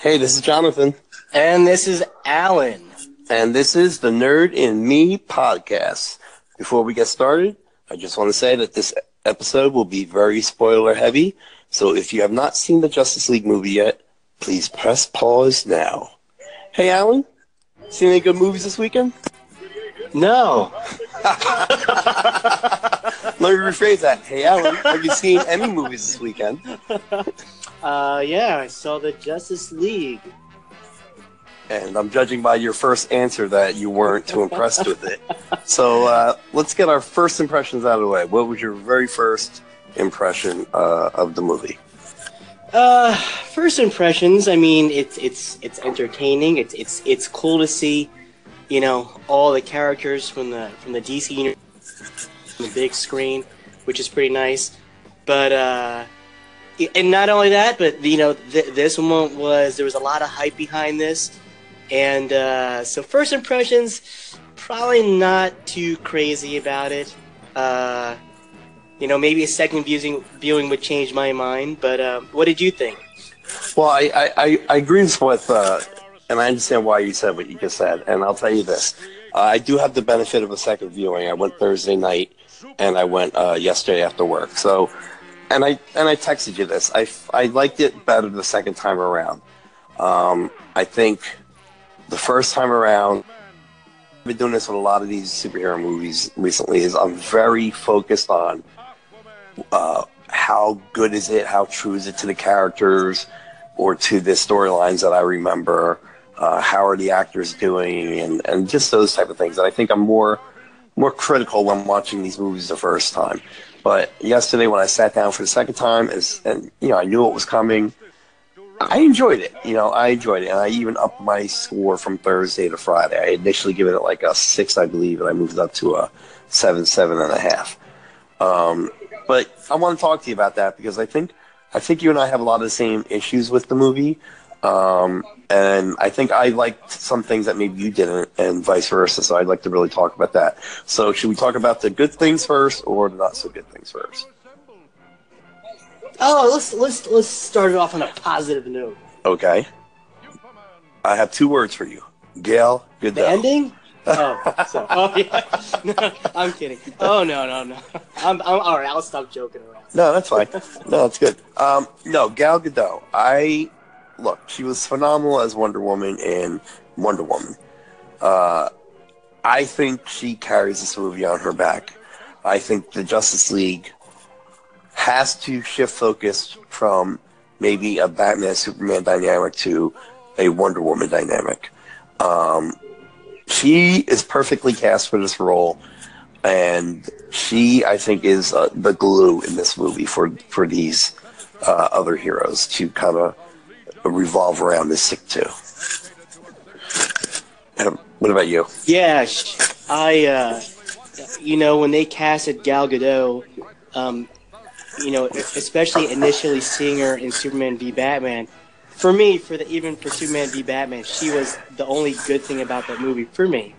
Hey, this is Jonathan. And this is Alan. And this is the Nerd in Me podcast. Before we get started, I just want to say that this episode will be very spoiler heavy. So if you have not seen the Justice League movie yet, please press pause now. Hey, Alan, seen any good movies this weekend? No. Let me rephrase that. Hey, Alan, have you seen any movies this weekend? Uh, yeah, I saw the Justice League. And I'm judging by your first answer that you weren't too impressed with it. So uh, let's get our first impressions out of the way. What was your very first impression uh, of the movie? Uh, first impressions. I mean, it's it's it's entertaining. It's it's it's cool to see, you know, all the characters from the from the DC universe the big screen, which is pretty nice. But uh, and not only that, but you know, th- this one was there was a lot of hype behind this, and uh, so first impressions, probably not too crazy about it. Uh, you know, maybe a second viewing viewing would change my mind. But um, what did you think? Well, I I, I, I agree with, uh, and I understand why you said what you just said. And I'll tell you this: uh, I do have the benefit of a second viewing. I went Thursday night, and I went uh, yesterday after work. So, and I and I texted you this. I I liked it better the second time around. Um, I think the first time around. I've been doing this with a lot of these superhero movies recently. Is I'm very focused on uh, how good is it? How true is it to the characters or to the storylines that I remember? Uh, how are the actors doing? And, and just those type of things. And I think I'm more more critical when watching these movies the first time. But yesterday, when I sat down for the second time, is and you know I knew it was coming. I enjoyed it. You know, I enjoyed it, and I even upped my score from Thursday to Friday. I initially given it like a six, I believe, and I moved it up to a seven, seven and a half. Um, but I want to talk to you about that because I think I think you and I have a lot of the same issues with the movie. Um, and I think I liked some things that maybe you didn't, and vice versa. So I'd like to really talk about that. So should we talk about the good things first, or the not so good things first? Oh, let's let's let's start it off on a positive note. Okay. I have two words for you, Gail Good. The ending? Oh, so, oh yeah. No, I'm kidding. Oh no, no, no. I'm, I'm all right. I'll stop joking around. No, that's fine. No, that's good. Um, no, Gal Gadot. I look. She was phenomenal as Wonder Woman in Wonder Woman. Uh, I think she carries this movie on her back. I think the Justice League has to shift focus from maybe a Batman Superman dynamic to a Wonder Woman dynamic. Um, she is perfectly cast for this role, and she, I think, is uh, the glue in this movie for for these uh, other heroes to kind of revolve around this sick too. What about you? Yeah, I, uh, you know, when they casted Gal Gadot, um, you know, especially initially seeing her in Superman v Batman, for me, for the even for Superman v Batman, she was the only good thing about that movie for me.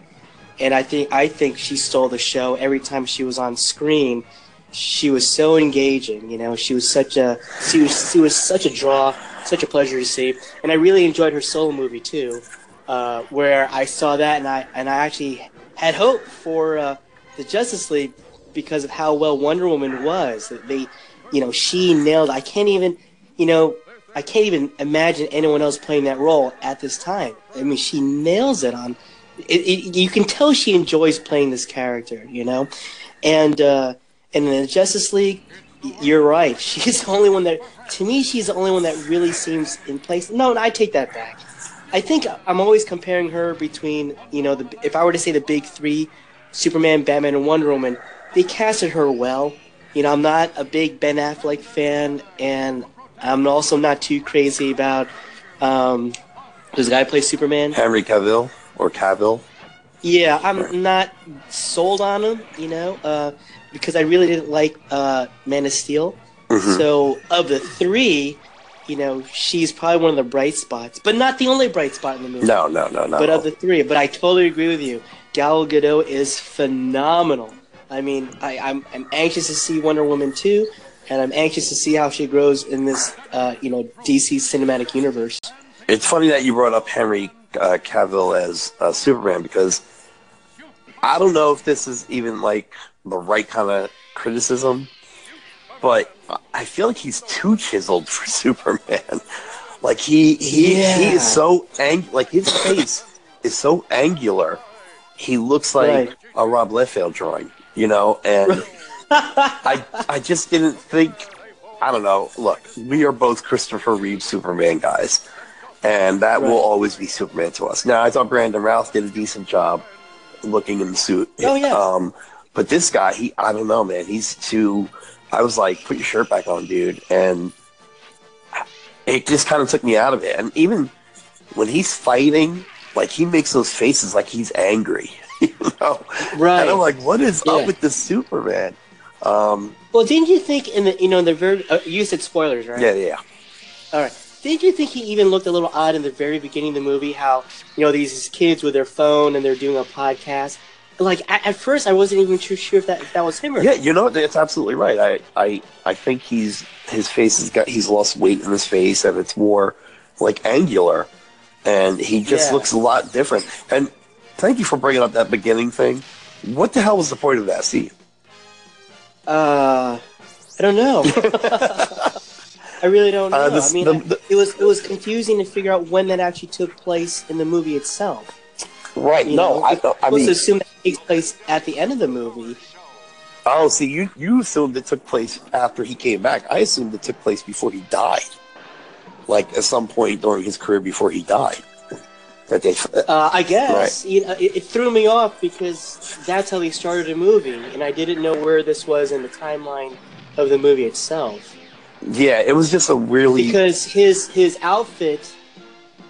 And I think I think she stole the show every time she was on screen. She was so engaging, you know. She was such a she was she was such a draw, such a pleasure to see. And I really enjoyed her solo movie too, uh, where I saw that and I and I actually had hope for uh, the Justice League because of how well Wonder Woman was. That they, you know, she nailed. I can't even, you know, I can't even imagine anyone else playing that role at this time. I mean, she nails it on. It, it, you can tell she enjoys playing this character, you know, and uh, and in the Justice League, you're right. She's the only one that, to me, she's the only one that really seems in place. No, I take that back. I think I'm always comparing her between, you know, the if I were to say the big three, Superman, Batman, and Wonder Woman, they casted her well. You know, I'm not a big Ben Affleck fan, and I'm also not too crazy about um, this guy plays Superman. Henry Cavill or Cavill. Yeah, I'm not sold on him, you know, uh, because I really didn't like uh, Man of Steel. Mhm. So of the three, you know, she's probably one of the bright spots, but not the only bright spot in the movie. No, no, no, no. But of the three, but I totally agree with you. Gal Gadot is phenomenal. I mean, I, I'm I'm anxious to see Wonder Woman 2, and I'm anxious to see how she grows in this, uh, you know, DC cinematic universe. it's funny that you brought up Henry uh, Cavill as uh, Superman because I don't know if this is even like the right kind of criticism, but I feel like he's too chiseled for Superman. Like he he Yeah. he is so ang- like his face is so angular. He looks like Right. a Rob Liefeld drawing, you know, and I I just didn't think I don't know. Look, we are both Christopher Reeve Superman guys, and that will always be Superman to us. Now, I thought Brandon Routh did a decent job looking in the suit. Oh, yeah. Um, but this guy, he I don't know, man. He's too. I was like, put your shirt back on, dude, and it just kind of took me out of it. And even when he's fighting, like he makes those faces like he's angry, you know. Right. And I'm like, what is Yeah. up with this Superman? Um, Well, didn't you think in the you know in the very uh, you said spoilers, right? yeah, yeah. All right. Didn't you think he even looked a little odd in the very beginning of the movie? How you know these kids with their phone and they're doing a podcast. Like at, at first, I wasn't even too sure if that if that was him or Yeah, you know that's absolutely right. I, I, I think he's his face has got he's lost weight in his face and it's more like angular, and he just Yeah. looks a lot different. And thank you for bringing up that beginning thing. What the hell was the point of that scene? Uh, I don't know. I really don't know. Uh, this- I mean, the- the- it was it was confusing to figure out when that actually took place in the movie itself. Right? You no, know, I, I'm mean, to assume that takes place at the end of the movie. oh, see, you you assumed it took place after he came back. I assumed it took place before he died, like at some point during his career before he died. That they, Uh, I guess you know, it, it threw me off because that's how he started a movie, and I didn't know where this was in the timeline of the movie itself. yeah, it was just a really Because his his outfit,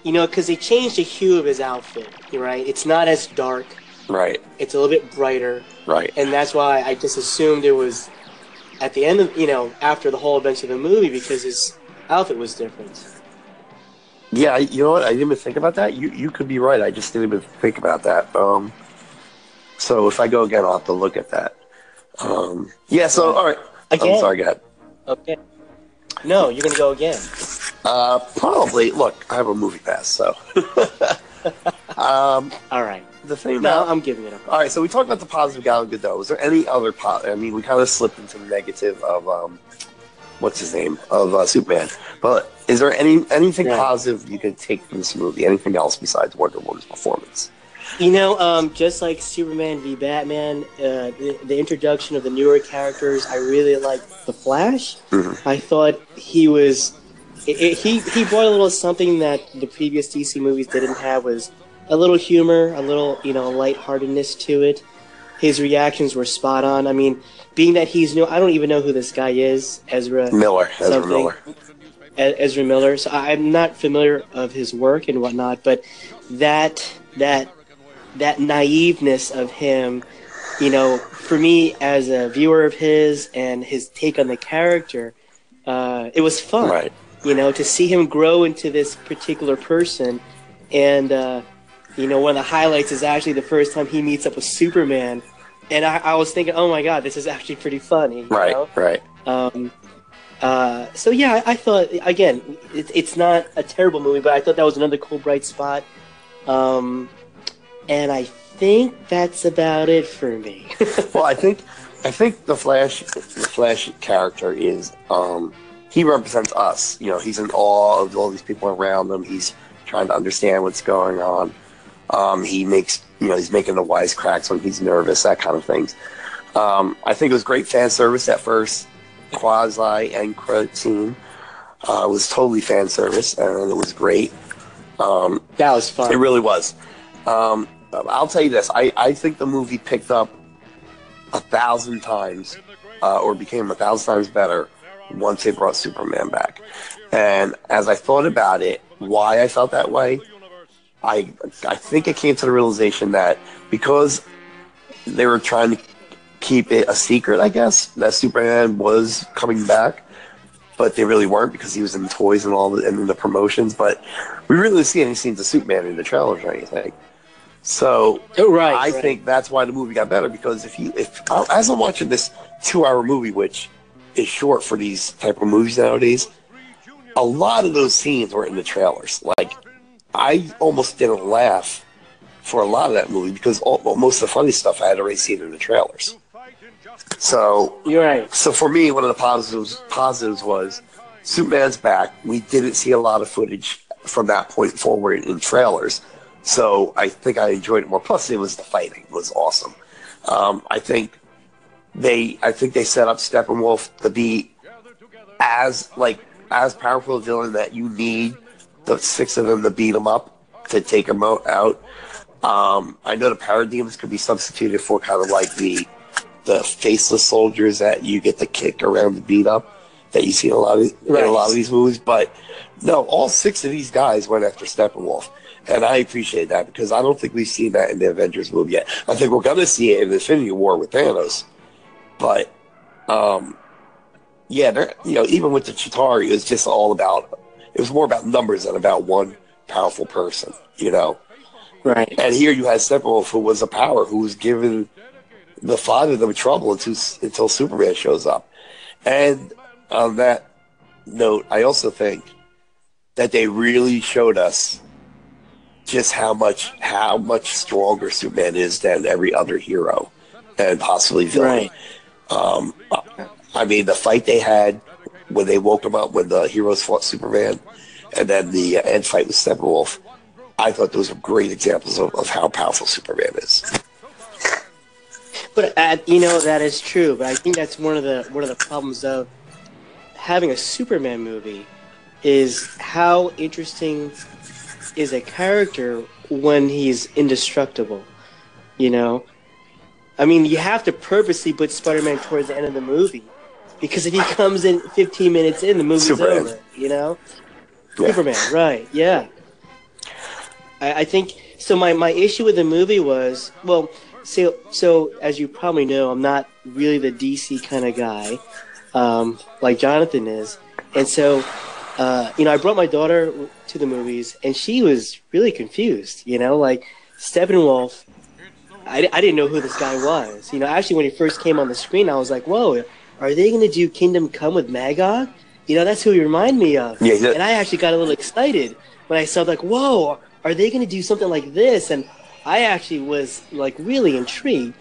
you know, because they changed the hue of his outfit. Right, it's not as dark; right, it's a little bit brighter, right. and that's why I just assumed it was at the end of you know after the whole events of the movie because his outfit was different. Yeah, you know what? I didn't even think about that. You you could be right. I just didn't even think about that. Um, so if I go again, I'll have to look at that. Um, yeah. So all right. Again? I'm sorry. Go ahead. Okay. No, you're gonna go again. Uh, probably. Look, I have a movie pass, so. um, All right. The thing No, about I'm giving it up. all right. So we talked about the positive Gal Gadot. Was there any other? Po- I mean, we kind of slipped into the negative of um, what's his name of uh, Superman. But is there any anything Yeah. positive you can take from this movie? Anything else besides Wonder Woman's performance? You know, um, just like Superman v Batman, uh, the, the introduction of the newer characters, I really liked the Flash. Mhm. I thought he was it, it, he he brought a little something that the previous DC movies didn't have was a little humor, a little you know lightheartedness to it. His reactions were spot on. I mean, being that he's new, I don't even know who this guy is, Ezra Miller, Ezra Something. Miller. E- Ezra Miller. So I'm not familiar of his work and whatnot, but that that that naiveness of him, you know, for me as a viewer of his and his take on the character, uh, it was fun. Right. You know, to see him grow into this particular person, and uh, you know, one of the highlights is actually the first time he meets up with Superman, and I, I was thinking, oh my god, this is actually pretty funny. you Right. know? Right. Um, uh, so yeah, I, I thought again, it, it's not a terrible movie, but I thought that was another cool bright spot. Um, and I think that's about it for me. Well, I think I think the Flash the Flash character is um he represents us. You know, he's in awe of all these people around him. He's trying to understand what's going on. Um, he makes you know he's making the wisecracks when he's nervous, that kind of things. Um, I think it was great fan service at first, quasi and credit scene. Uh, was totally fan service, and it was great. Um, that was fun. it really was. Um, I'll tell you this: I, I think the movie picked up a thousand times, uh, or became a thousand times better once they brought Superman back. And as I thought about it, why I felt that way, I I think I came to the realization that because they were trying to keep it a secret, I guess that Superman was coming back. But they really weren't because he was in toys and all the, and the promotions. But we really didn't see any scenes of Superman in the trailers or anything. So Oh, right. I right. think that's why the movie got better because if you if uh, as I'm watching this two hour movie, which is short for these type of movies nowadays, a lot of those scenes were in the trailers. Like I almost didn't laugh for a lot of that movie because all, most of the funny stuff I had already seen in the trailers. So You're right. so for me, one of the positives positives was Superman's back. We didn't see a lot of footage from that point forward in trailers, so I think I enjoyed it more. Plus, it was the fighting it was awesome. Um, I think they I think they set up Steppenwolf to be as like as powerful a villain that you need the six of them to beat him up to take him out. Um, I know the Parademons could be substituted for kind of like the the faceless soldiers that you get to kick around to beat up that you see in a lot of in a lot of these movies. But no, all six of these guys went after Steppenwolf. And I appreciate that because I don't think we've seen that in the Avengers movie yet. I think we're going to see it in the Infinity War with Thanos. But, um, yeah, they're- you know, even with the Chitauri, it was just all about, it was more about numbers than about one powerful person, you know? Right. And here you had Steppenwolf, who was a power, who was given the father of them trouble until, until Superman shows up. And on that note, I also think that they really showed us just how much how much stronger Superman is than every other hero and possibly villain. Right. Um, I mean, the fight they had when they woke him up when the heroes fought Superman, and then the end fight with Steppenwolf. I thought those were great examples of, of how powerful Superman is. But uh, you know that is true. But I think that's one of the one of the problems of having a Superman movie is how interesting is a character when he's indestructible. You know, I mean, you have to purposely put Spider-Man towards the end of the movie because if he comes in 15 minutes in, the movie's Superman. over. You know, Yeah. Superman, right? Yeah. I, I think so. My, my issue with the movie was well, so so as you probably know, I'm not really the DC kind of guy, um, like Jonathan is, and so uh, you know, I brought my daughter to the movies, and she was really confused. You know, like Steppenwolf. I, I didn't know who this guy was. You know, actually, when he first came on the screen, I was like, "Whoa, are they going to do Kingdom Come with Magog?" You know, that's who he remind me of. Yeah, and I actually got a little excited when I saw like, "Whoa, are they going to do something like this?" And I actually was like really intrigued.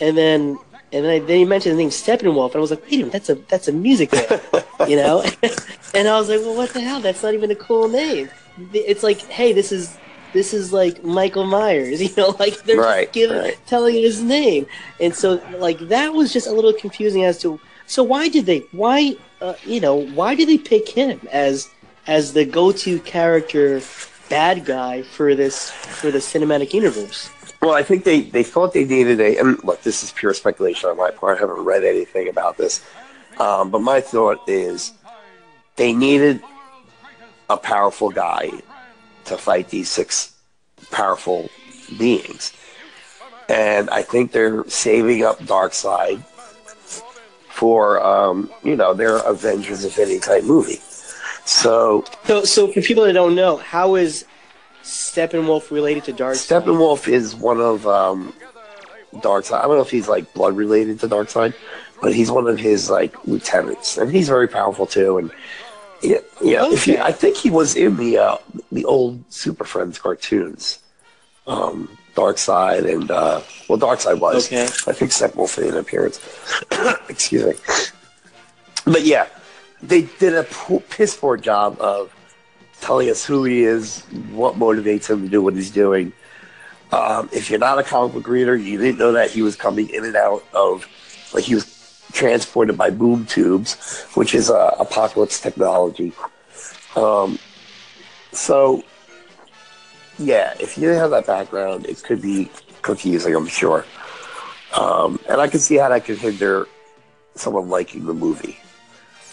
And then and then, I, then he mentioned the name Steppenwolf, and I was like, "Wait a minute, that's a that's a music band," you know. and I was like, "Well, what the hell? That's not even a cool name." It's like, hey, this is this is like Michael Myers, you know, like they're Right, just giving, right. telling his name, and so like that was just a little confusing as to so why did they why uh, you know why did they pick him as as the go-to character bad guy for this for the cinematic universe? Well, I think they, they thought they needed a, and look, this is pure speculation on my part. I haven't read anything about this. Um, but my thought is they needed a powerful guy to fight these six powerful beings. And I think they're saving up Darkseid for, um, you know, their Avengers Infinity type movie. So So so for people that don't know, how is Steppenwolf related to Darkseid? Steppenwolf is one of um, Darkseid. I don't know if he's like blood related to Darkseid, but he's one of his like lieutenants, and he's very powerful too. And yeah, yeah. If you, I think he was in the uh, the old Super Friends cartoons, um, Darkseid, and uh, well, Darkseid was. Okay. I think Steppenwolf made an appearance. Excuse me. But yeah, they did a piss poor job of telling us who he is, what motivates him to do what he's doing. Um, if you're not a comic book reader, you didn't know that he was coming in and out of, like he was transported by boom tubes, which is uh, Apokolips technology. Um, so, yeah, if you have that background, it could be confusing, I'm sure. Um, and I can see how that could hinder someone liking the movie.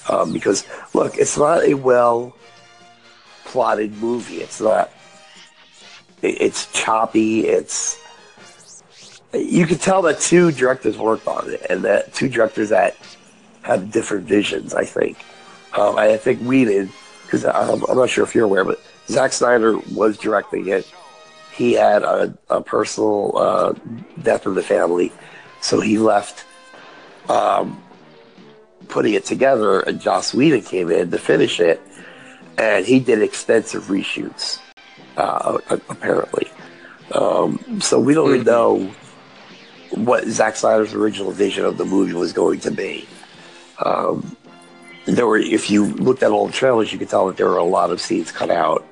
Um, because, look, it's not a well plotted movie. It's not. it- It's choppy. It's. You can tell that two directors worked on it, and that two directors that have different visions. I think. Um, I think Whedon, because I'm, I'm not sure if you're aware, but Zack Snyder was directing it. He had a, a personal uh, death in the family, so he left um, putting it together, and Joss Whedon came in to finish it, and he did extensive reshoots. uh, apparently. Um, so we don't even know what Zack Snyder's original vision of the movie was going to be. Um, there were, if you looked at all the trailers, you could tell that there were a lot of scenes cut out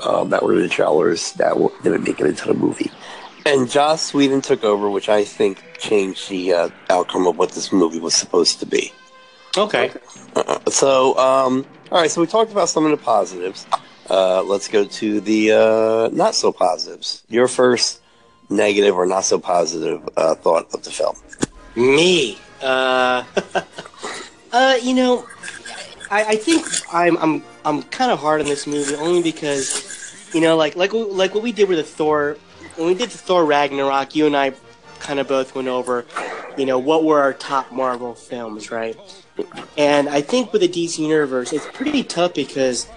um, that were in the trailers that w- didn't make it into the movie. And Joss Whedon took over, which I think changed the uh, outcome of what this movie was supposed to be. Okay. Uh, so, um, all right. So we talked about some of the positives. Uh, let's go to the uh, not so positives. Your first negative or not so positive uh, thought of the film. Me. Uh, uh, you know, I, I think I'm I'm I'm kind of hard on this movie only because, you know, like like like what we did with the Thor, when we did the Thor Ragnarok, you and I kind of both went over, you know, what were our top Marvel films, right? And I think with the DC universe, it's pretty tough because,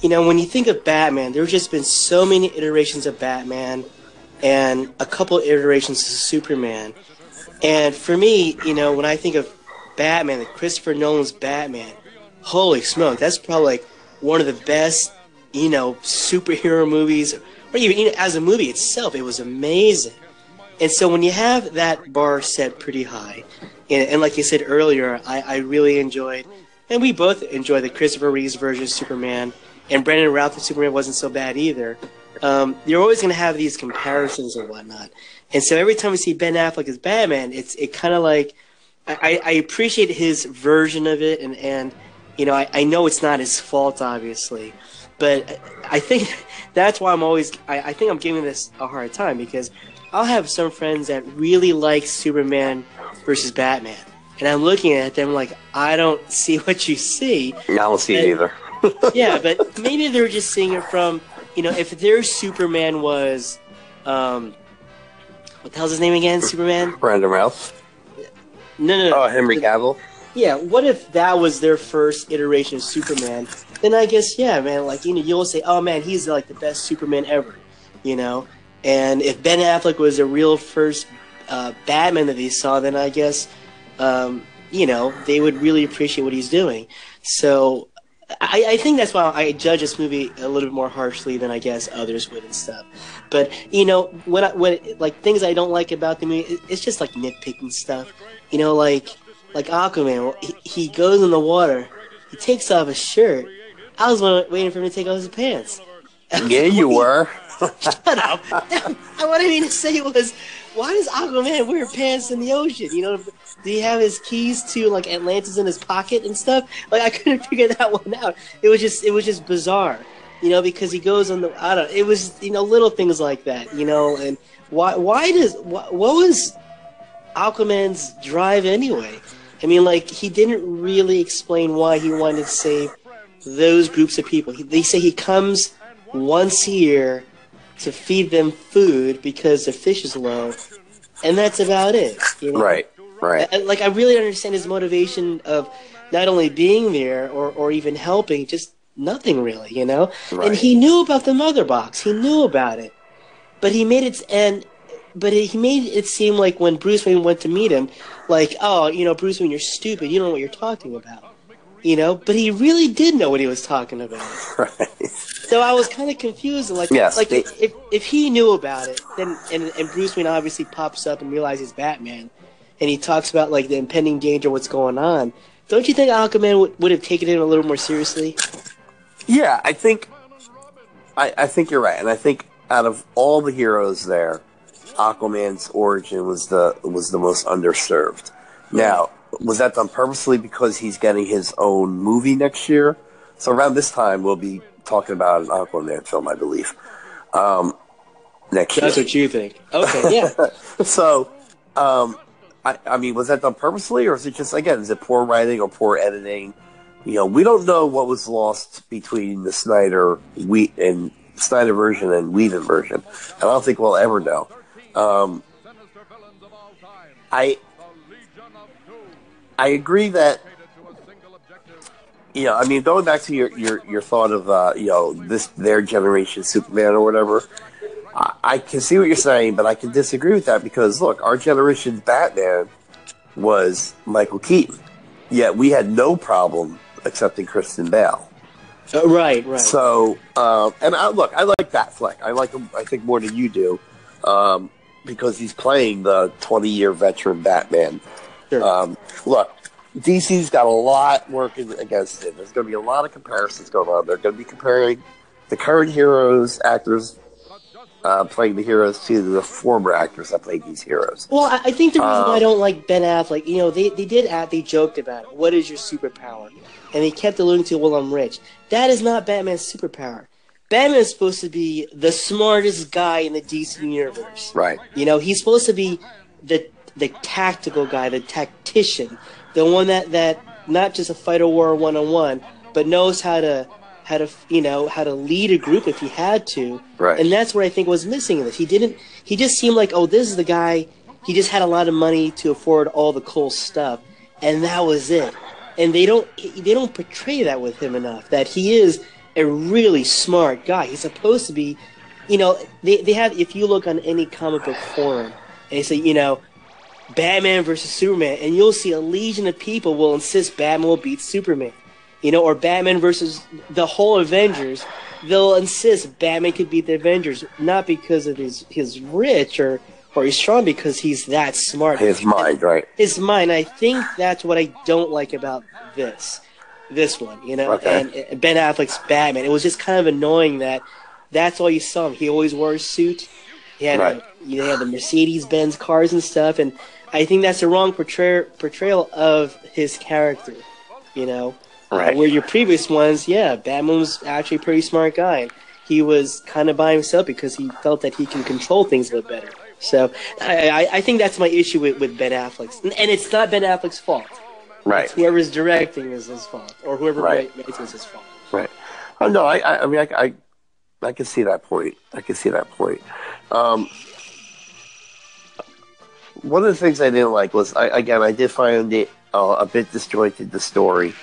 you know, when you think of Batman, there's just been so many iterations of Batman and a couple iterations of Superman. And for me, you know, when I think of Batman, like Christopher Nolan's Batman, holy smoke, that's probably like one of the best, you know, superhero movies, or even you know, as a movie itself, it was amazing. And so when you have that bar set pretty high, and, and like you said earlier, I, I really enjoyed, and we both enjoyed the Christopher Reeves version of Superman, and Brandon Routh Superman wasn't so bad either. Um, you're always going to have these comparisons and whatnot. And so every time we see Ben Affleck as Batman, it's it kind of like I, I appreciate his version of it, and and you know I, I know it's not his fault, obviously, but I think that's why I'm always I, I think I'm giving this a hard time because I'll have some friends that really like Superman versus Batman, and I'm looking at them like I don't see what you see. I don't see it either. yeah, but maybe they're just seeing it from you know if their Superman was, um, what the hell's his name again? Superman? Brandon Routh. No, no, no. Oh, Henry Cavill. Yeah, what if that was their first iteration of Superman? Then I guess yeah, man. Like you know, you'll say, oh man, he's like the best Superman ever, you know. And if Ben Affleck was a real first uh, Batman that they saw, then I guess um, you know they would really appreciate what he's doing. So I, I, think that's why I judge this movie a little bit more harshly than I guess others would and stuff. But you know, when I, when like things I don't like about the movie, it's just like nitpicking stuff. You know, like like Aquaman, he, he goes in the water, he takes off his shirt. I was waiting for him to take off his pants. Yeah, you were. Shut up. what I mean to say was, why does Aquaman wear pants in the ocean? You know, do he have his keys to like Atlantis in his pocket and stuff? Like I couldn't figure that one out. It was just it was just bizarre. You know, because he goes on the I don't. It was you know little things like that. You know, and why why does what, what was Aquaman's drive anyway? I mean, like he didn't really explain why he wanted to save those groups of people. He, they say he comes once a year to feed them food because the fish is low, and that's about it. You know? Right, right. I, like I really understand his motivation of not only being there or, or even helping, just nothing really, you know. Right. And he knew about the mother box. He knew about it, but he made it and but he made it seem like when Bruce Wayne went to meet him, like, oh, you know, Bruce Wayne, you're stupid. You don't know what you're talking about. You know, but he really did know what he was talking about. Right. So I was kind of confused. Like, yes, like they, if if he knew about it, then and, and Bruce Wayne obviously pops up and realizes Batman, and he talks about like the impending danger, what's going on. Don't you think Aquaman would, would have taken it a little more seriously? Yeah, I think, I, I think you're right, and I think out of all the heroes there, Aquaman's origin was the was the most underserved. Now, was that done purposely because he's getting his own movie next year? So around this time, we'll be talking about an Aquaman film, I believe. Um, next That's year. what you think. Okay, yeah. so, um, I, I mean, was that done purposely, or is it just again, is it poor writing or poor editing? You know, we don't know what was lost between the Snyder we and Snyder version and Whedon version. I don't think we'll ever know. Um, I I agree that you know. I mean, going back to your your, your thought of uh, you know this their generation Superman or whatever. I, I can see what you're saying, but I can disagree with that because look, our generation's Batman was Michael Keaton, yet we had no problem accepting Christian Bale. Uh, right, right. So, um, and I, look, I like Batfleck. I like him. I think more than you do, um, because he's playing the 20 year veteran Batman. Sure. Um, look, DC's got a lot working against it. There's going to be a lot of comparisons going on. They're going to be comparing the current heroes, actors uh, playing the heroes to the former actors that played these heroes. Well, I, I think the reason Um, I don't like Ben Affleck, you know, they, they did add, they joked about it. What is your superpower? And they kept alluding to, well, I'm rich. That is not Batman's superpower. Batman is supposed to be the smartest guy in the DC universe. Right. You know, he's supposed to be the the tactical guy, the tactician, the one that that not just a fighter war one on one, but knows how to how to you know how to lead a group if he had to. Right. And that's what I think was missing in this. He didn't. He just seemed like, oh, this is the guy. He just had a lot of money to afford all the cool stuff, and that was it. And they don't they don't portray that with him enough. That he is a really smart guy. He's supposed to be, you know, they they have. If you look on any comic book forum, they say, you know, Batman versus Superman, and you'll see a legion of people will insist Batman will beat Superman. You know, or Batman versus the whole Avengers, they'll insist Batman could beat the Avengers, not because of his his rich or or he's strong, because he's that smart. His mind, right? His mind. I think that's what I don't like about this this one. You know, Okay. and uh, Ben Affleck's Batman. It was just kind of annoying that that's all you saw him. He always wore a suit. He had Right. you know, had the Mercedes Benz cars and stuff, and I think that's the wrong portray- portrayal of his character. You know, Right. where your previous ones, yeah, Batman was actually a pretty smart guy. He was kind of by himself because he felt that he can control things a little better. So I, I, I think that's my issue with, with Ben Affleck's, and and it's not Ben Affleck's fault. Right. Whoever's directing is his fault, or whoever Right. makes is his fault. Right. Oh no, I, I, I mean, I, I, I can see that point. I can see that point. Um, one of the things I didn't like was, I, again, I did find it uh, a bit disjointed. The story.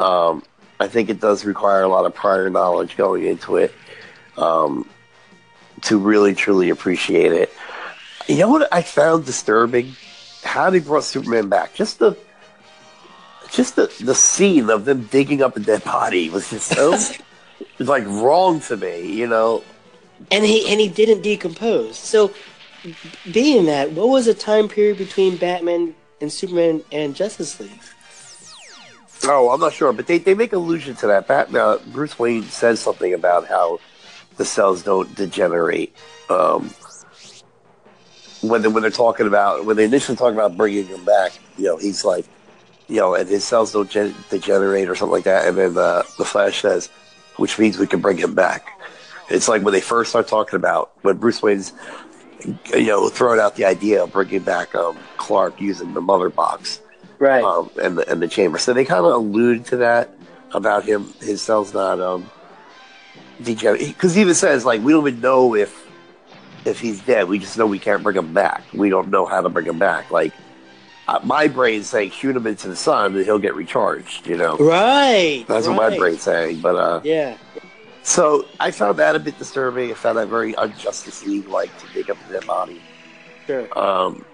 Um, I think it does require a lot of prior knowledge going into it um, to really truly appreciate it. You know what I found disturbing? How they brought Superman back. Just the just the, the scene of them digging up a dead body was just so it's like wrong to me, you know. And he and he didn't decompose. So, being that, what was the time period between Batman and Superman and Justice League? Oh, I'm not sure, but they, they make allusion to that. Batman, uh, Bruce Wayne says something about how the cells don't degenerate. Um, when they, when they're talking about when they initially talk about bringing him back, you know, he's like, you know, and his cells don't gen- degenerate or something like that. And then uh, the Flash says, which means we can bring him back. It's like when they first start talking about when Bruce Wayne's, you know, throwing out the idea of bringing back um, Clark using the mother box Right. um, and the and the chamber. So they kind of allude to that about him. His cells not um degenerate because he even says like we don't even know if if he's dead. We just know we can't bring him back. We don't know how to bring him back. Like my brain's saying shoot him into the sun and he'll get recharged. You know. right. That's what my brain's saying, but uh, Yeah. so I found that a bit disturbing. I found that very unjustice league like to dig up the dead body. Sure. Um,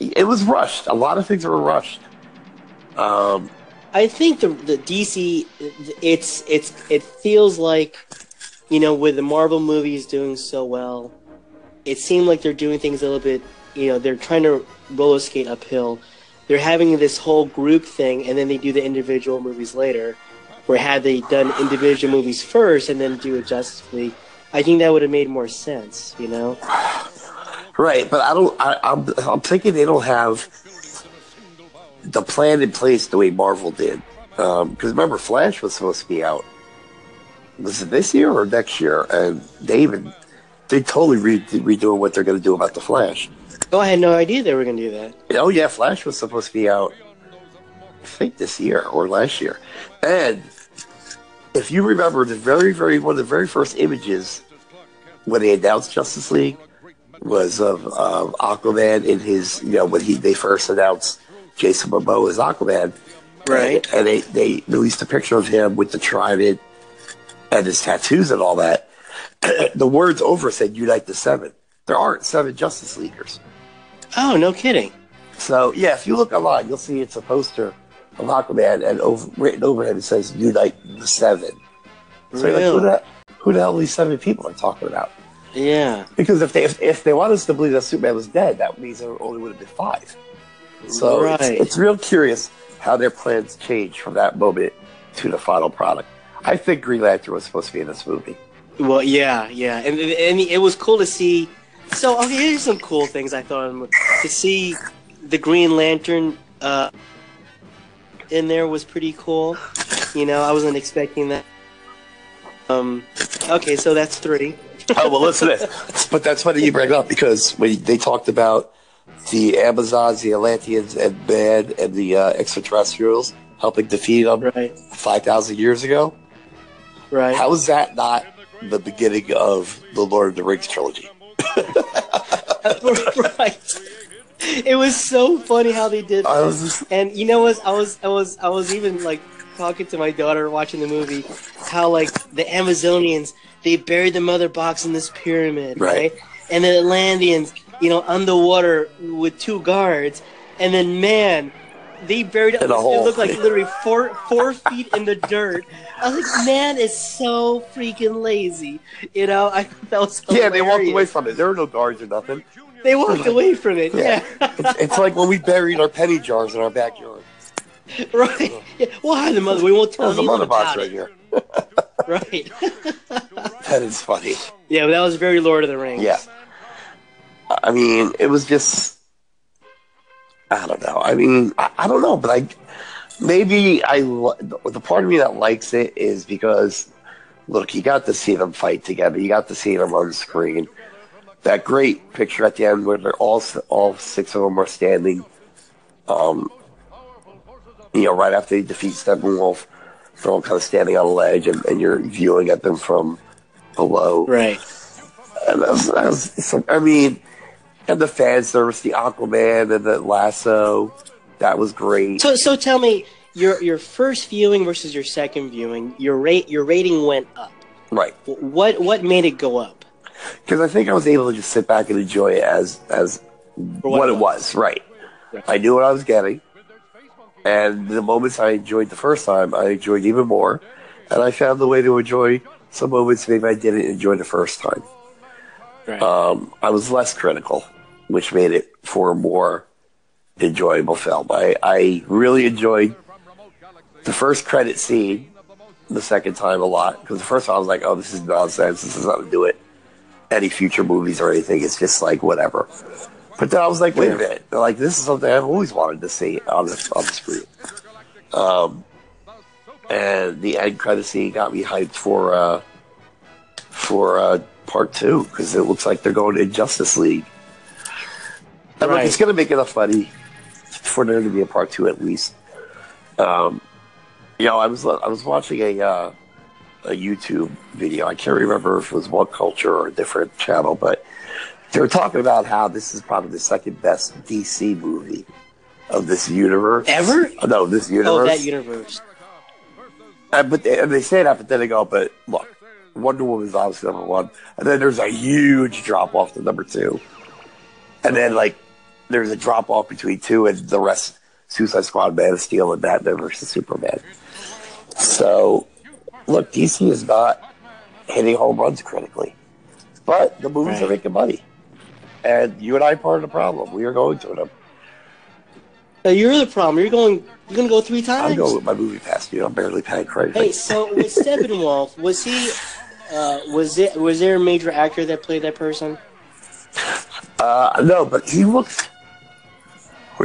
it was rushed. A lot of things were rushed. Um, I think the the DC it's it's it feels like you know with the Marvel movies doing so well, it seemed like they're doing things a little bit you know they're trying to roller skate uphill. They're having this whole group thing, and then they do the individual movies later. Where had they done individual movies first and then do a Justice League, I think that would have made more sense. You know. right, but I don't. I, I'm, I'm thinking they don't have the plan in place the way Marvel did. Um, because remember, Flash was supposed to be out. Was it this year or next year? And they even they totally re- redoing what they're going to do about the Flash. Oh, I had no idea they were going to do that. Oh yeah, Flash was supposed to be out. I think this year or last year. And if you remember, the very, very one of the very first images when they announced Justice League was of um, Aquaman in his, you know, when he they first announced Jason Momoa as Aquaman, Right. And, and they they released a picture of him with the trident and his tattoos and all that. the words over said "Unite the Seven. There aren't seven Justice Leaguers. Oh, no kidding. So yeah, if you look online, you'll see it's a poster of Aquaman, and over, written overhead it says "Unite the Seven. So you're like, Really? who that? who the hell are these seven people I'm talking about? Yeah. Because if they if, if they want us to believe that Superman was dead, that means there only would have been five. So Right. it's, it's real curious how their plans change from that moment to the final product. I think Green Lantern was supposed to be in this movie. Well, yeah, yeah, and and it was cool to see. So, okay, here's some cool things I thought to see the Green Lantern uh, in there was pretty cool. You know, I wasn't expecting that. Um, okay, so that's three. oh well, listen to this. But that's funny you bring it up because when they talked about the Amazons, the Atlanteans, and man and the uh, extraterrestrials helping defeat them Right, five thousand years ago. right. How is that not the beginning of the Lord of the Rings trilogy? Right. It was so funny how they did. I was just, And you know what? I was I was I was even like talking to my daughter watching the movie, how like the Amazonians they buried the mother box in this pyramid, Right. right? And the Atlanteans, you know, underwater with two guards, and then man, they buried it. In a It hole. looked like literally four four feet in the dirt. I was like, man, is so freaking lazy. You know, I that was yeah, they walked away from it. There were no guards or nothing. They walked away from it. Yeah. Yeah, It's, it's like when we buried our penny jars in our backyard. right. Yeah. We'll hide the mother. We won't tell There's a anyone mother box about right it. here. Right. That is funny. yeah, but that was very Lord of the Rings. Yeah. I mean, it was just. I don't know. I mean, I, I don't know, but I maybe I the part of me that likes it is because look, you got to see them fight together. You got to see them on screen. That great picture at the end where they're all all six of them are standing. Um, you know, right after they defeat Steppenwolf, they're all kind of standing on a ledge, and, and you're viewing at them from below. Right. And that was, that was some, I mean, and the fan service, the Aquaman and the lasso, that was great. So, so tell me, your your first viewing versus your second viewing, your rate your rating went up. Right. What what made it go up? Because I think I was able to just sit back and enjoy it as as For what, it was. Right. Right. I knew what I was getting. And the moments I enjoyed the first time, I enjoyed even more. And I found the way to enjoy some moments maybe I didn't enjoy the first time. Right. um, I was less critical, which made it for a more enjoyable film. I, I really enjoyed the first credit scene the second time a lot because the first time I was like, oh, this is nonsense. This is not going to do it. Any future movies or anything. It's just like whatever. But then I was like, wait a minute. Like this is something I've always wanted to see on the on the screen. Um, and the end credit scene got me hyped for uh, for uh, part two because it looks like they're going to Justice League. And look, Right. it's going to make enough money for there to be a part two at least. Um, you know, I was I was watching a uh, a YouTube video. I can't remember if it was WhatCulture or a different channel, but they were talking about how this is probably the second best DC movie of this universe Ever? Oh, no, this universe. Oh, that universe. Uh, but they, and they say that, but then they go, but look, Wonder Woman is obviously number one, and then there's a huge drop off to number two, and then like there's a drop off between two and the rest, Suicide Squad, Man of Steel, and Batman versus Superman. So, look, DC is not hitting home runs critically, but the movies are making money, and you and I are part of the problem. We are going to them. Now, you're the problem. You're going. You're gonna go three times. I'm going with my movie pass, dude. I'm barely paying credit. Hey, so with Steppenwolf, was he? Uh, was it? Was there a major actor that played that person? Uh, no, but he looked.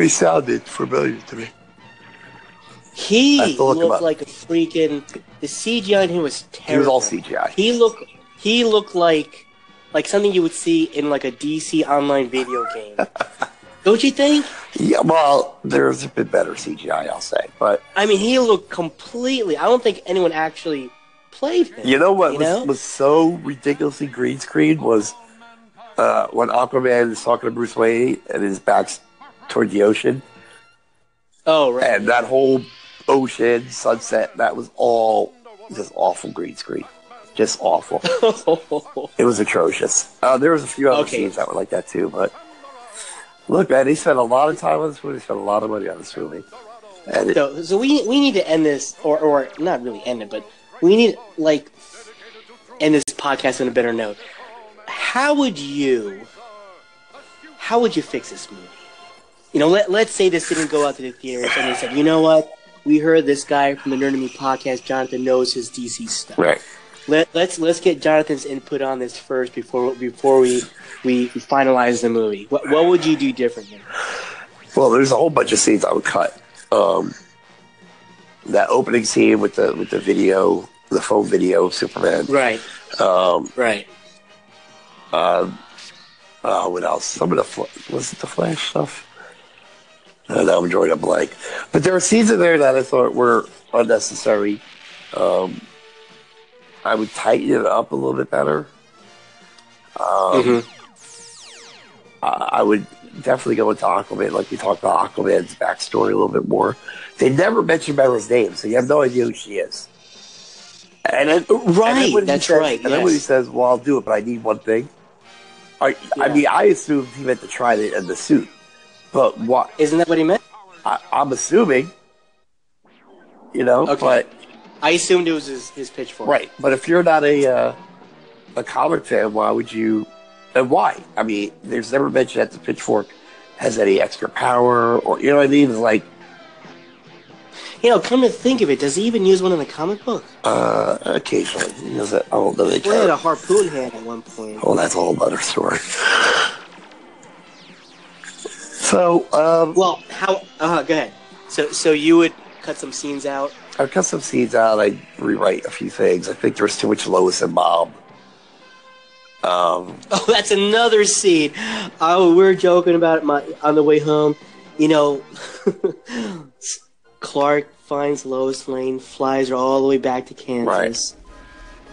He sounded familiar to me. He I have to look him looked like a freaking. The CGI in him was terrible. He was all CGI. He looked. He looked like, like something you would see in like a DC online video game. Don't you think? Yeah, well, there's a bit better CGI, I'll say. But I mean, he looked completely. I don't think anyone actually played him. you know what You was, know? was so ridiculously green screen was uh, when Aquaman is talking to Bruce Wayne and his back's toward the ocean, Oh right. and that whole ocean sunset that was all just awful green screen, just awful. It was atrocious. Uh, there was a few other Okay. scenes that were like that too, but look, man, they spent a lot of time on this movie. They spent a lot of money on this movie, and it, so, so we we need to end this, or or not really end it, but we need like end this podcast on a better note. How would you, how would you fix this movie? You know, let, let's say this didn't go out to the theaters and they said, you know what? We heard this guy from the Nerd Me podcast, Jonathan knows his DC stuff. Right. Let, let's let's get Jonathan's input on this first before before we we finalize the movie. What what would you do differently? Well, there's a whole bunch of scenes I would cut. Um, that opening scene with the with the video, the phone video of Superman. Right, Um, right. uh, uh, what else? Some of the fl- was it the Flash stuff? Uh, I'm drawing a blank. But there are scenes in there that I thought were unnecessary. Um, I would tighten it up a little bit better. Um, Mhm. I, I would definitely go into Aquaman, like we talked about Aquaman's backstory a little bit more. They never mention Mera's name, so you have no idea who she is. And then, and then Right, when he that's says- right, And then when he says, "Well, I'll do it, but I need one thing." I, I mean, I assumed he meant to try it in the suit, but what? Isn't that what he meant? I, I'm assuming, you know. Okay. But I assumed it was his, his pitchfork. right, but if you're not a uh, a comic fan, why would you? And why? I mean, there's never mention that the pitchfork has any extra power, or you know what I mean? It's like, You know, come to think of it, does he even use one in the comic book? uh, occasionally, he does it. I don't know. He had a harpoon hand at one point. Oh, that's a whole other story. So, um, Well, how? Uh, go ahead. So, so you would cut some scenes out. I cut some scenes out. I rewrite a few things. I think there was too much Lois and Bob. Um, Oh, that's another scene. Oh, we were joking about it my, on the way home. You know, Clark finds Lois Lane, flies her all the way back to Kansas. right.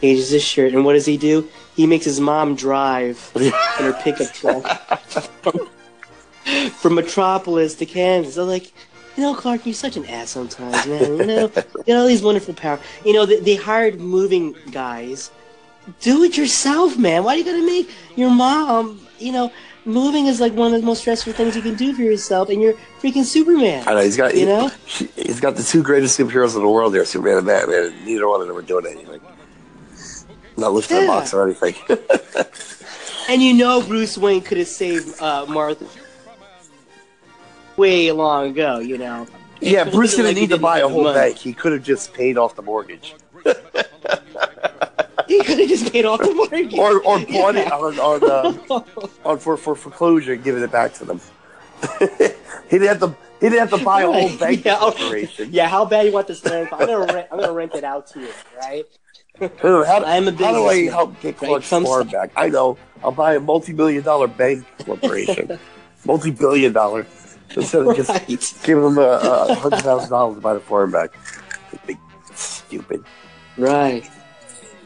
Changes his shirt, and what does he do? He makes his mom drive in her pickup truck from, Metropolis to Kansas. I'm like, you know, Clark, you're such an ass sometimes, man. You know, you know all these wonderful power. You know, they, they hired moving guys do it yourself, man. Why do you gotta make your mom? You know, moving is like one of the most stressful things you can do for yourself, and you're freaking Superman. I know he's got You know? he, has got the two greatest superheroes in the world there, Superman and Batman. And neither one of them are doing anything. Not lifting Yeah. a box or anything. And you know, Bruce Wayne could have saved uh, Martha way long ago. You know. yeah, Bruce didn't like need to buy a whole bank. He could have just paid off the mortgage, He could have just paid off the mortgage. or or bought it on on, uh, on for for foreclosure and given it back to them. he didn't have to. He didn't have to buy a whole bank Yeah, corporation. Yeah, how bad you want this land? I'm gonna rent. I'm gonna rent it out to you, right? How, how, I'm a how do I help get right? Clark's farm back? I know. I'll buy a multi-million dollar bank corporation, multi-billion dollar, instead of just Right. giving them a, a hundred thousand dollars to buy the farm back. Stupid. Right.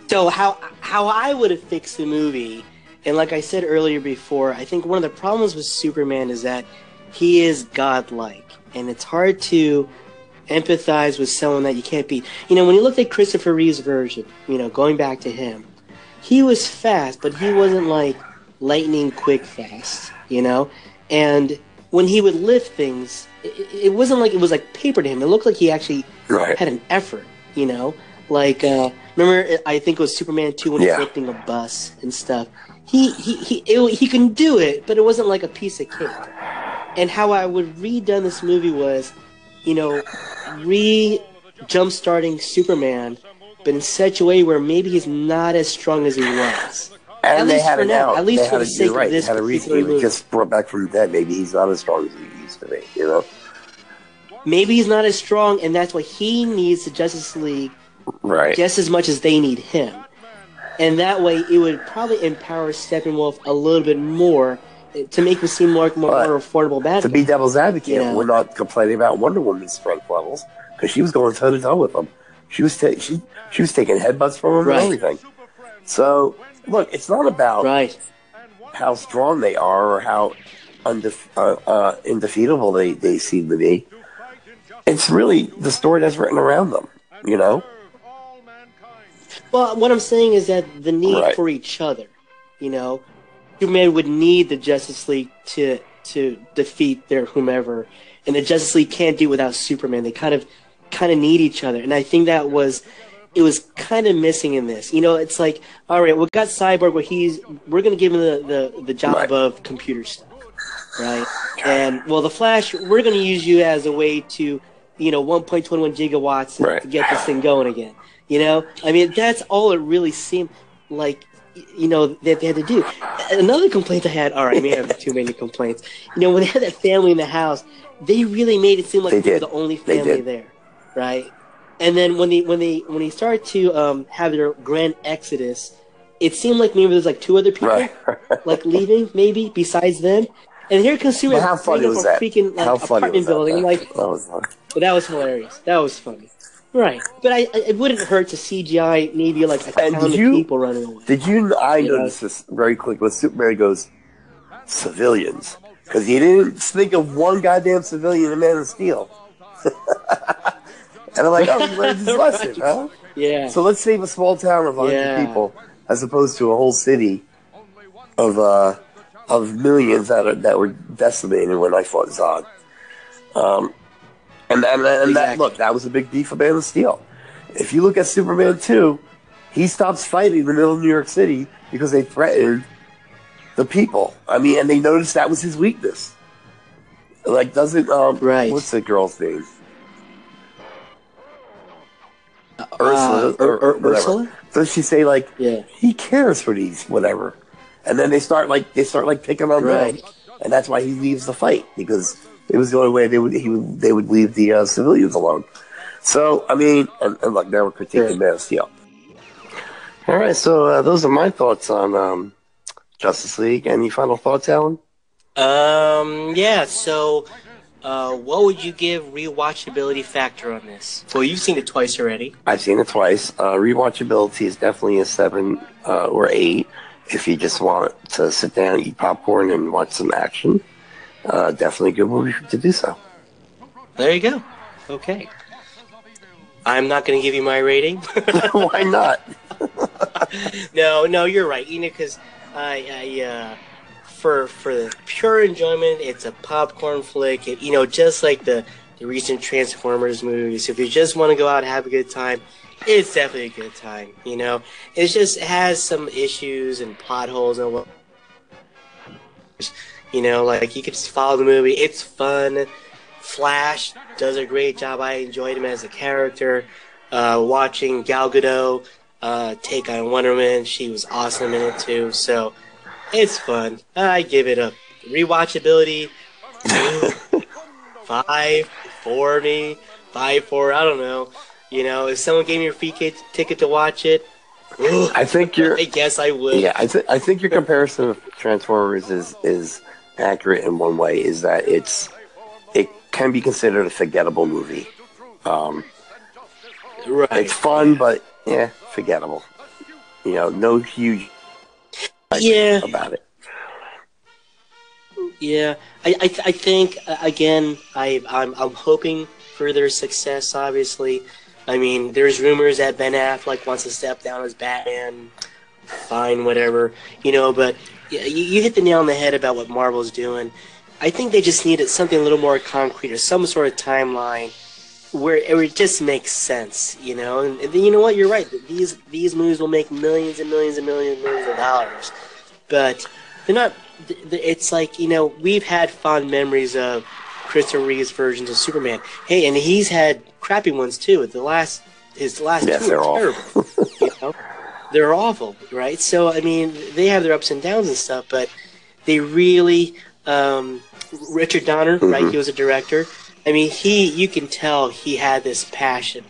So how how I would have fixed the movie, and like I said earlier before, I think one of the problems with Superman is that he is godlike, and it's hard to empathize with someone that you can't beat. You know, when you look at Christopher Reeve's version, you know, going back to him, he was fast, but he wasn't like lightning quick fast, you know? And when he would lift things, it, it wasn't like it was like paper to him. It looked like he actually Right. had an effort, you know? Like, uh, remember, I think it was Superman 2 when Yeah. he's lifting a bus and stuff. He, he, he, it, he can do it, but it wasn't like a piece of cake. And how I would redone this movie was, you know, re jump starting Superman, but in such a way where maybe he's not as strong as he was. And At they least had for now, out. at least they for the it, sake you're of right. this had a reason. particular He was movie. just brought back from the dead. Maybe he's not as strong as he used to be. You know. Maybe he's not as strong, and that's why he needs the Justice League Right. just as much as they need him. And that way, it would probably empower Steppenwolf a little bit more eh, to make him seem more, more But affordable bad To guy. be devil's advocate, You know. we're not complaining about Wonder Woman's strength levels because she was going toe to toe with them. She was ta- she she was taking headbutts from him Right. and everything. So look, it's not about Right. how strong they are or how undef- uh, uh, indefeatable they, they seem to be. It's really the story that's written around them, you know? Well, what I'm saying is that the need Right. for each other, you know, Superman would need the Justice League to to defeat their whomever, and the Justice League can't do it without Superman. They kind of kind of need each other, and I think that was it was kind of missing in this. You know, it's like, all right, we got Cyborg where he's we're gonna give him the the, the job Right. of computer stuff, right? And well, the Flash, we're gonna use you as a way to, you know, 1.21 gigawatts Right. to get this thing going again. You know, I mean, that's all it really seemed like. You know that they had to do. Another complaint I had. All right, maybe I have too many complaints. You know, when they had that family in the house, they really made it seem like They they, were the only family there, right? And then when they when they when they started to um, have their grand exodus, it seemed like maybe there's like two other people Right. like leaving, maybe besides them. And here comes Superman But how funny was that? freaking like, How funny apartment building. Like, that was but that was hilarious. That was funny. Right. But I, I it wouldn't hurt to CGI maybe like a And town did of people running away. Did you? I Yeah. noticed this very quick when Superman goes civilians because he didn't think of one goddamn civilian in Man of Steel. and I'm like, oh, he learned his lesson, huh? Yeah. So let's save a small town of 100 Yeah. people as opposed to a whole city of uh, of millions that are, that were decimated when I fought Zod. Um, and and, and that look, that was a big beef of Man of Steel. If you look at Superman 2, he stops fighting in the middle of New York City because they threatened the people. I mean, and they noticed that was his weakness. Like, doesn't um, Right. What's the girl's name? Ursula, Uh, Ur- or Ur- whatever. Ursula? Does she say like Yeah. he cares for these whatever? And then they start like they start like picking on Right. him, and that's why he leaves the fight because it was the only way they would he would they would leave the uh, civilians alone. So I mean, and, and look, now we're critiquing Right. Man of Steel. All right, so uh, those are my thoughts on um, Justice League. Any final thoughts, Alan? Um. Yeah. So, uh, what would you give rewatchability factor on this? Well, you've seen it twice already. I've seen it twice. Uh, rewatchability is definitely a seven uh, or eight. If you just want to sit down, eat popcorn, and watch some action, uh, definitely a good movie to do so. There you go. Okay. I'm not going to give you my rating. Why not? no, no, you're right. You know, because I, I, uh, for for the pure enjoyment, it's a popcorn flick. It, you know, just like the the recent Transformers movies. If you just want to go out and have a good time, it's definitely a good time. You know, it just has some issues and plot holes and what. You know, like you could just follow the movie. It's fun. Flash does a great job. I enjoyed him as a character. Uh, watching Gal Gadot uh, take on Wonder Woman, she was awesome in it too. So it's fun. I give it a rewatchability two, five, four, me, five, four. I don't know. You know, if someone gave me a free ki- ticket to watch it, ooh, I think you're. I guess I would. Yeah, I, th- I think your comparison of Transformers is is accurate in one way. Is that it's it can be considered a forgettable movie. Um, right. it's fun, but yeah, forgettable. You know, no huge Yeah. about it. Yeah, I, I, I think uh, again, I, I'm, I'm hoping for their success. Obviously, I mean, there's rumors that Ben Affleck wants to step down as Batman. Fine, whatever, you know. But yeah, you, you hit the nail on the head about what Marvel's doing. I think they just needed something a little more concrete or some sort of timeline where it just makes sense, you know. And, and you know what? You're right. These these movies will make millions and millions and millions and millions of dollars, but they're not. It's like you know we've had fond memories of Christopher Reeve's versions of Superman. Hey, and he's had crappy ones too. The last his last Yes, two they're terrible. you know, they're awful, right? So I mean, they have their ups and downs and stuff, but they really um, Richard Donner, right? Mhm. He was a director. I mean, he you can tell he had this passion.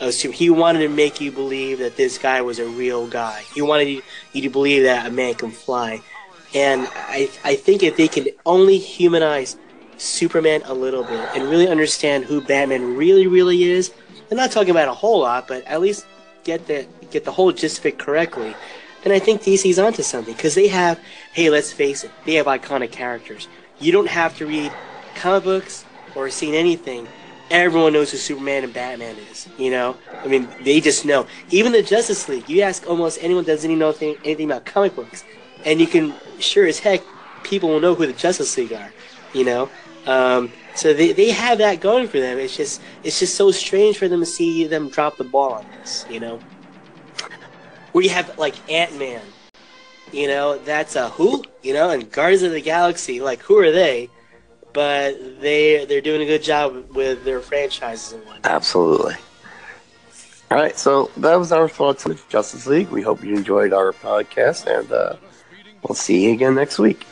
He wanted to make you believe that this guy was a real guy. He wanted you, you to believe that a man can fly. And I, I think if they can only humanize Superman a little bit and really understand who Batman really, really is, I'm not talking about a whole lot, but at least get the get the whole gist of it correctly, then I think DC's onto something because they have. Hey, let's face it, they have iconic characters. You don't have to read comic books or seen anything. Everyone knows who Superman and Batman is. You know, I mean, they just know. Even the Justice League. You ask almost anyone doesn't even know anything, anything about comic books, and you can sure as heck people will know who the Justice League are. You know, Um, so they, they have that going for them. It's just it's just so strange for them to see them drop the ball on this, you know. Where you have like Ant Man, you know, that's a who, you know, and Guardians of the Galaxy, like who are they? But they they're doing a good job with their franchises and whatnot. Absolutely. All right, so that was our thoughts on Justice League. We hope you enjoyed our podcast, and uh, we'll see you again next week.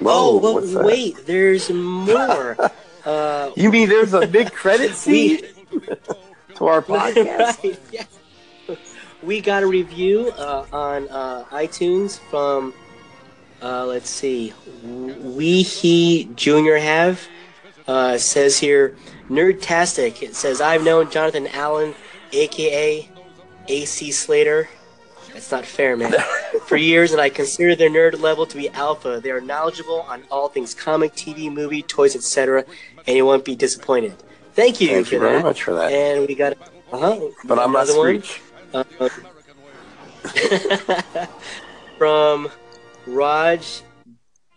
Whoa, oh, well, wait, there's more. uh, you mean there's a big credit scene to our podcast? right, yeah. We got a review uh, on uh, iTunes from, uh, let's see, We He Junior Have uh, says here, Nerdtastic. It says, I've known Jonathan Allen, aka AC Slater, that's not fair, man. For years, and I consider their nerd level to be alpha. They are knowledgeable on all things comic, TV, movie, toys, etc., and you won't be disappointed. Thank you. Thank you very that. much for that. And we got, uh huh. But I'm not Screech. Uh, from Raj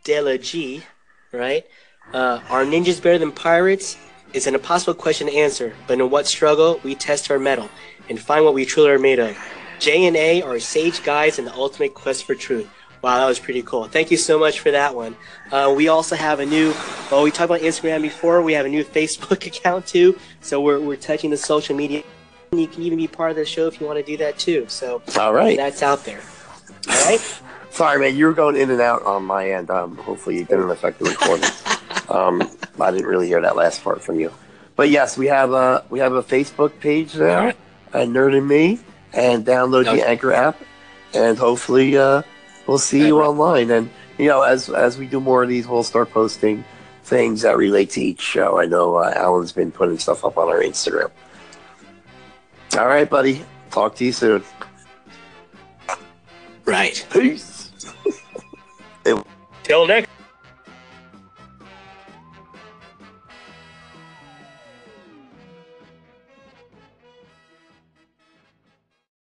Delaji, right? Uh, are ninjas better than pirates? It's an impossible question to answer, but in what struggle we test our mettle and find what we truly are made of. J and A are sage guides in the ultimate quest for truth. Wow, that was pretty cool. Thank you so much for that one. Uh, we also have a new, well, we talked about Instagram before. We have a new Facebook account too. So we're, we're touching the social media. You can even be part of the show if you want to do that too. So all right, that's out there. All right. Sorry, man, you were going in and out on my end. Um, hopefully, it didn't affect the recording. um, I didn't really hear that last part from you. But yes, we have a we have a Facebook page there, a Nerd and Me and download okay. the Anchor app, and hopefully uh, we'll see you online. And you know, as as we do more of these, we'll start posting things that relate to each show. I know uh, Alan's been putting stuff up on our Instagram. All right, buddy. Talk to you soon. Right. Peace. Till next.